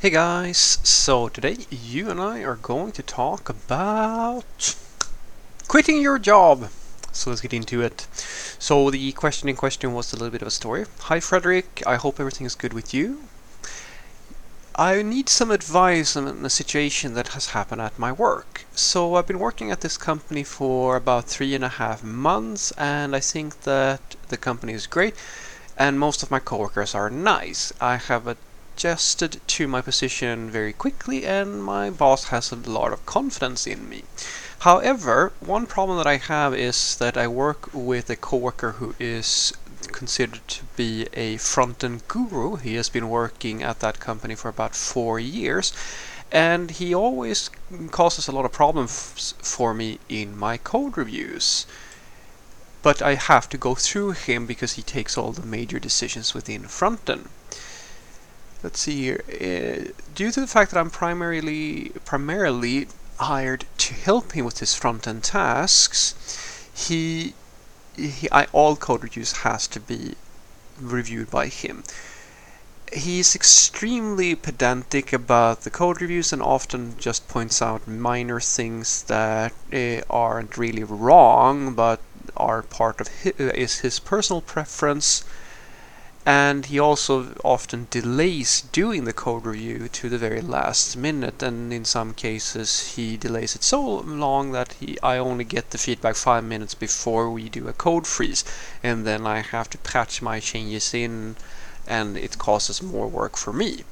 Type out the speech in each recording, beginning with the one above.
Hey guys, so today you and I are going to talk about quitting your job. So let's get into it. So the question in question was a little bit of a story. Hi Frederick, I hope everything is good with you. I need some advice on a situation that has happened at my work. So I've been working at this company for about three and a half months and I think that the company is great and most of my coworkers are nice. I have adjusted to my position very quickly and my boss has a lot of confidence in me. However, one problem that I have is that I work with a coworker who is considered to be a front-end guru. He has been working at that company for about four years and he always causes a lot of problems for me in my code reviews. But I have to go through him because he takes all the major decisions within front-end. Let's see here. Uh, due to the fact that I'm primarily primarily hired to help him with his front-end tasks, he he, I, all code reviews has to be reviewed by him. He's extremely pedantic about the code reviews and often just points out minor things that uh, aren't really wrong but are part of his, is his personal preference and he also often delays doing the code review to the very last minute and in some cases he delays it so long that he I only get the feedback five minutes before we do a code freeze and then I have to patch my changes in and it causes more work for me.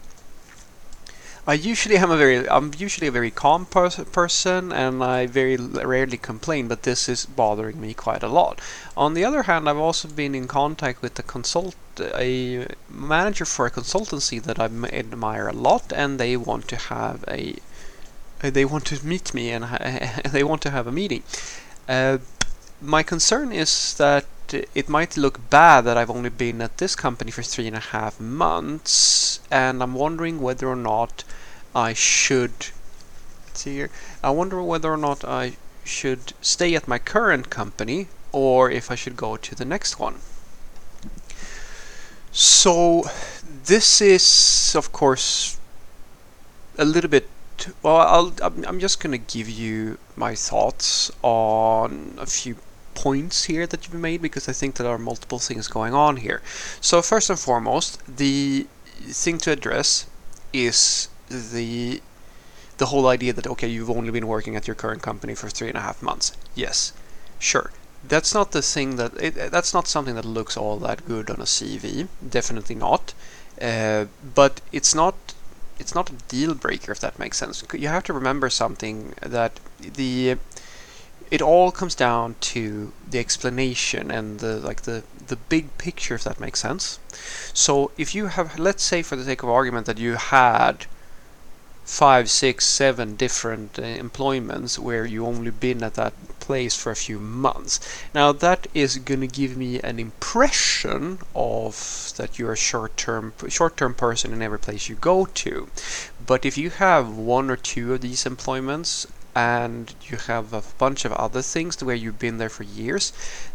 I usually am a very I'm usually a very calm pers person and I very rarely complain but this is bothering me quite a lot. On the other hand I've also been in contact with a consult a manager for a consultancy that I admire a lot and they want to have a they want to meet me and they want to have a meeting. Uh, my concern is that it might look bad that I've only been at this company for three and a half months and I'm wondering whether or not I should see here I wonder whether or not I should stay at my current company or if I should go to the next one so this is of course a little bit well I'll I'm just gonna give you my thoughts on a few points here that you've made because I think there are multiple things going on here. So first and foremost, the thing to address is the the whole idea that okay, you've only been working at your current company for three and a half months. Yes, sure. That's not the thing that it, that's not something that looks all that good on a CV. Definitely not. Uh, but it's not it's not a deal breaker if that makes sense. You have to remember something that the it all comes down to the explanation and the like the the big picture if that makes sense so if you have let's say for the sake of argument that you had five six seven different uh, employments where you only been at that place for a few months. Now that is going to give me an impression of that you're a short-term short-term person in every place you go to. But if you have one or two of these employments and you have a bunch of other things where you've been there for years.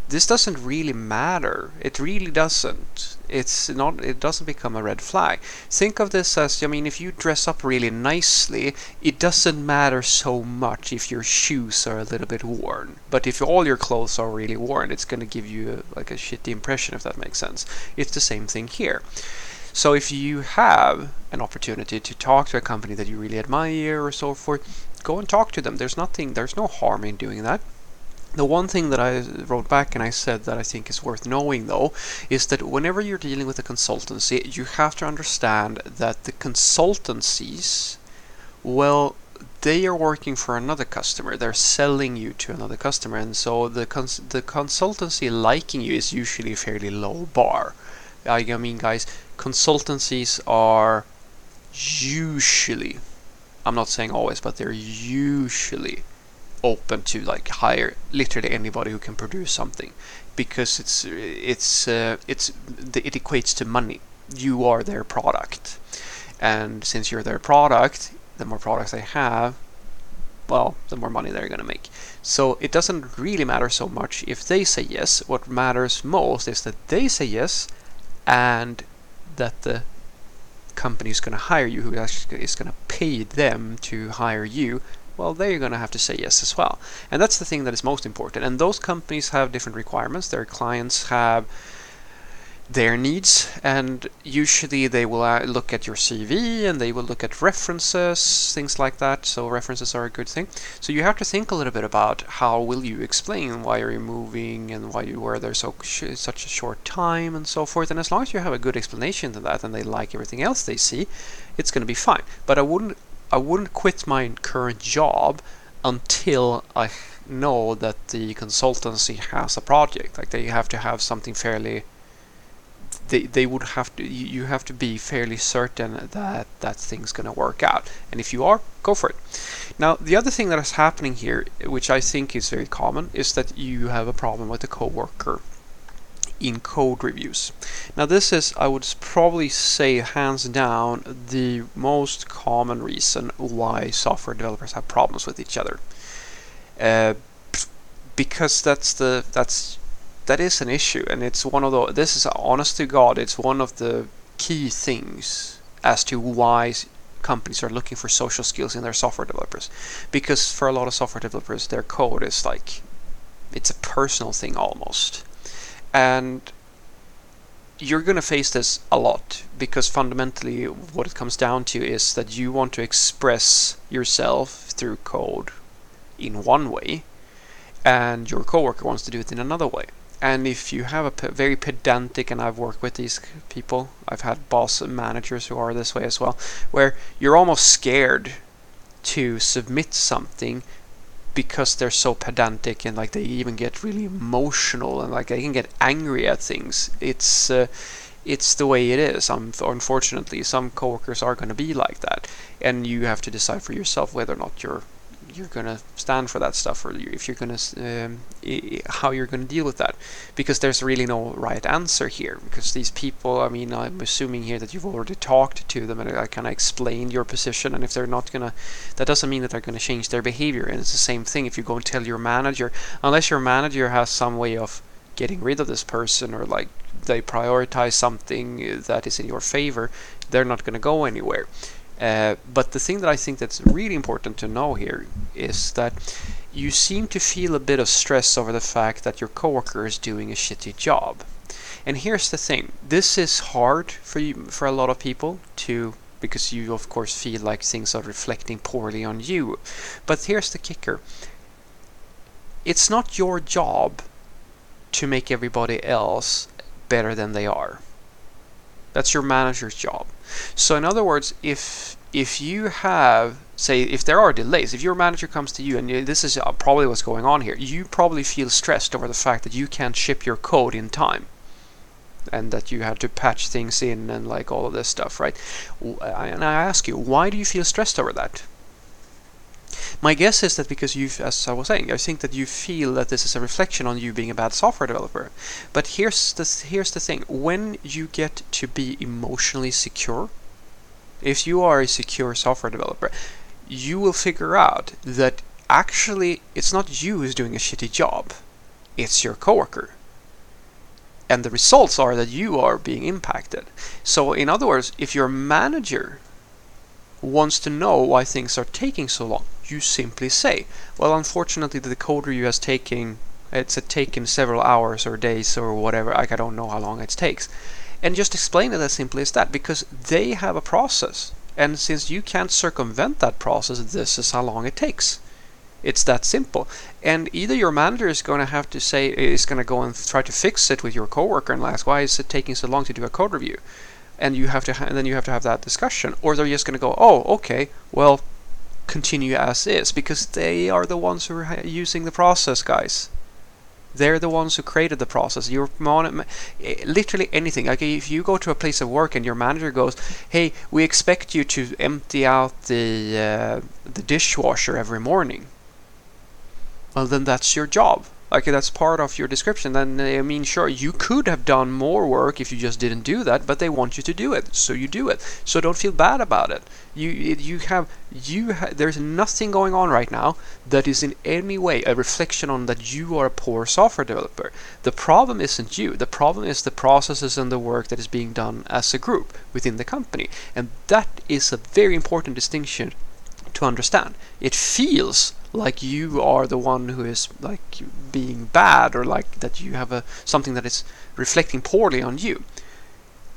This doesn't really matter. It really doesn't. It's not it doesn't become a red flag. Think of this as i mean if you dress up really nicely it doesn't matter so much if your shoes are a little bit worn. But if all your clothes are really worn it's going to give you like a shitty impression if that makes sense. It's the same thing here. So if you have an opportunity to talk to a company that you really admire or so forth go and talk to them. There's nothing, there's no harm in doing that. The one thing that I wrote back and I said that I think is worth knowing though is that whenever you're dealing with a consultancy, you have to understand that the consultancies, well, they are working for another customer. They're selling you to another customer, and so the cons- the consultancy liking you is usually a fairly low bar. I mean, guys, consultancies are usually I'm not saying always, but they're usually open to like hire literally anybody who can produce something because it's it's uh, it's it equates to money. You are their product, and since you're their product, the more products they have, well, the more money they're gonna make. So it doesn't really matter so much if they say yes. What matters most is that they say yes, and that the company is going to hire you, who actually is going to pay them to hire you, well, they're going to have to say yes as well. And that's the thing that is most important. And those companies have different requirements. Their clients have their needs and usually they will uh, look at your CV and they will look at references things like that. So references are a good thing. So you have to think a little bit about how will you explain why you're you moving and why you were there so such a short time and so forth. And as long as you have a good explanation to that and they like everything else they see it's going to be fine. But I wouldn't I wouldn't quit my current job until I know that the consultancy has a project. Like they have to have something fairly they, they would have to you have to be fairly certain that that thing's going to work out. And if you are go for it. Now the other thing that is happening here which i think is very common is that you have a problem with a coworker in code reviews. Now this is i would probably say hands down the most common reason why software developers have problems with each other. Uh, because that's the that's that is an issue, and it's one of the. This is honest to God, it's one of the key things as to why companies are looking for social skills in their software developers, because for a lot of software developers, their code is like, it's a personal thing almost, and you're going to face this a lot because fundamentally what it comes down to is that you want to express yourself through code in one way and your coworker wants to do it in another way and if you have a very pedantic and I've worked with these people I've had boss managers who are this way as well where you're almost scared to submit something because they're so pedantic and like they even get really emotional and like they can get angry at things. It's uh, it's the way it is. Um, unfortunately some coworkers are going to be like that. And you have to decide for yourself whether or not you're you're going to stand for that stuff or if you're going to um, how you're going to deal with that. Because there's really no right answer here because these people I mean I'm assuming here that you've already talked to them and I kind of explained your position and if they're not going to that doesn't mean that they're going to change their behavior and it's the same thing if you go and tell your manager unless your manager has some way of getting rid of this person or like they prioritize something that is in your favor they're not going to go anywhere uh, but the thing that I think that's really important to know here is that you seem to feel a bit of stress over the fact that your coworker is doing a shitty job. And here's the thing: this is hard for you, for a lot of people to because you of course feel like things are reflecting poorly on you. But here's the kicker. It's not your job to make everybody else better than they are. That's your manager's job. So in other words, if if you have say if there are delays, if your manager comes to you and this is uh, probably what's going on here, you probably feel stressed over the fact that you can't ship your code in time and that you had to patch things in and like all of this stuff, right? And I ask you, why do you feel stressed over that? My guess is that because you, as I was saying, I think that you feel that this is a reflection on you being a bad software developer. But here's the here's the thing: when you get to be emotionally secure, if you are a secure software developer, you will figure out that actually it's not you who's doing a shitty job, it's your coworker. And the results are that you are being impacted. So, in other words, if your manager wants to know why things are taking so long, you simply say, well, unfortunately, the code review has taken it's uh, taken several hours or days or whatever. Like I don't know how long it takes, and just explain it as simply as that because they have a process, and since you can't circumvent that process, this is how long it takes. It's that simple. And either your manager is going to have to say is going to go and try to fix it with your coworker and ask why is it taking so long to do a code review, and you have to ha- and then you have to have that discussion, or they're just going to go, oh, okay, well, continue as is because they are the ones who are using the process, guys. They're the ones who created the process. You're eh, literally anything. Like if you go to a place of work and your manager goes, "Hey, we expect you to empty out the uh, the dishwasher every morning," well, then that's your job. Like that's part of your description, then I mean, sure, you could have done more work if you just didn't do that, but they want you to do it, so you do it. So don't feel bad about it. You you have you ha- there's nothing going on right now that is in any way a reflection on that you are a poor software developer. The problem isn't you. The problem is the processes and the work that is being done as a group within the company, and that is a very important distinction to understand. It feels like you are the one who is like being bad or like that you have a something that is reflecting poorly on you.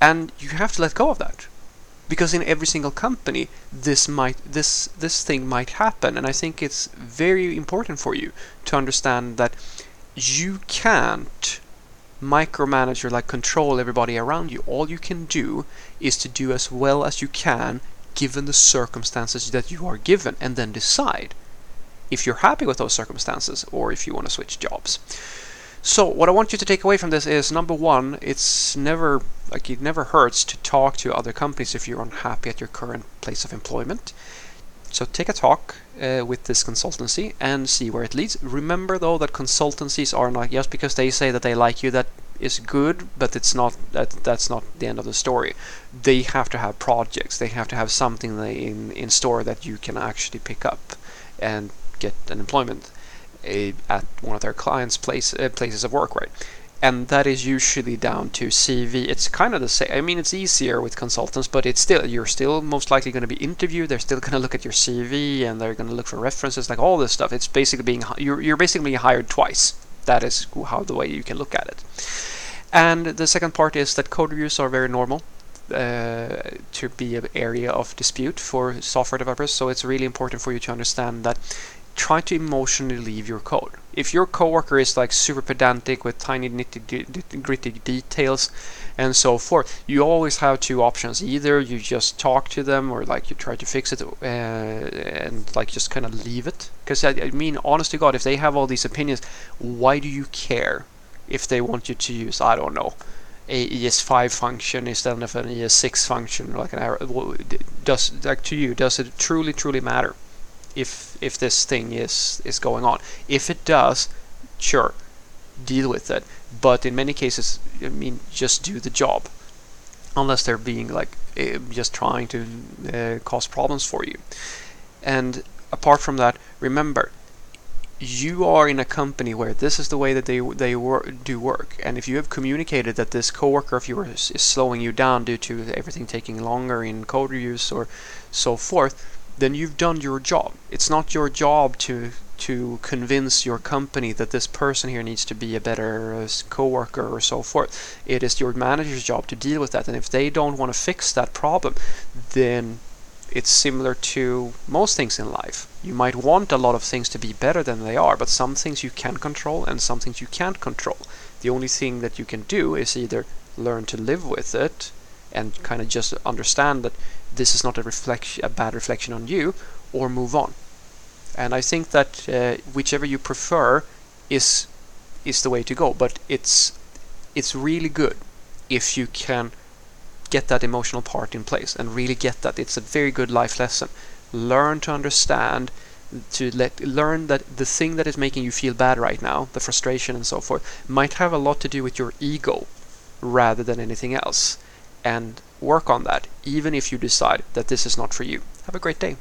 And you have to let go of that. Because in every single company this might this this thing might happen and I think it's very important for you to understand that you can't micromanage or like control everybody around you. All you can do is to do as well as you can given the circumstances that you are given and then decide if you're happy with those circumstances or if you want to switch jobs. So what I want you to take away from this is number one, it's never like it never hurts to talk to other companies if you're unhappy at your current place of employment. So take a talk uh, with this consultancy and see where it leads. Remember though that consultancies are not just because they say that they like you that is good, but it's not that that's not the end of the story. They have to have projects. They have to have something in in store that you can actually pick up and get an employment uh, at one of their clients' place uh, places of work, right? And that is usually down to CV. It's kind of the same. I mean, it's easier with consultants, but it's still you're still most likely going to be interviewed. They're still going to look at your CV and they're going to look for references, like all this stuff. It's basically being you're you're basically hired twice that is how the way you can look at it. And the second part is that code reviews are very normal. Uh, to be an area of dispute for software developers, so it's really important for you to understand that try to emotionally leave your code. If your coworker is like super pedantic with tiny nitty gritty details and so forth, you always have two options. Either you just talk to them or like you try to fix it uh, and like just kind of leave it. Because I, I mean, honest to God, if they have all these opinions, why do you care if they want you to use, I don't know, a ES5 function instead of an ES6 function, like an? Does like to you, does it truly, truly matter? If if this thing is is going on. If it does, sure, deal with it. But in many cases, I mean, just do the job, unless they're being like uh, just trying to uh, cause problems for you. And apart from that, remember, you are in a company where this is the way that they they wor- do work, and if you have communicated that this coworker of yours is slowing you down due to everything taking longer in code reviews or so forth, then you've done your job. It's not your job to to convince your company that this person here needs to be a better uh, coworker or so forth. It is your manager's job to deal with that. And if they don't want to fix that problem, then it's similar to most things in life. You might want a lot of things to be better than they are, but some things you can control and some things you can't control. The only thing that you can do is either learn to live with it and kind of just understand that this is not a reflection, a bad reflection on you, or move on. And I think that uh, whichever you prefer is is the way to go. But it's it's really good if you can get that emotional part in place and really get that. It's a very good life lesson. Learn to understand to let learn that the thing that is making you feel bad right now, the frustration and so forth, might have a lot to do with your ego rather than anything else. And work on that, even if you decide that this is not for you. Have a great day.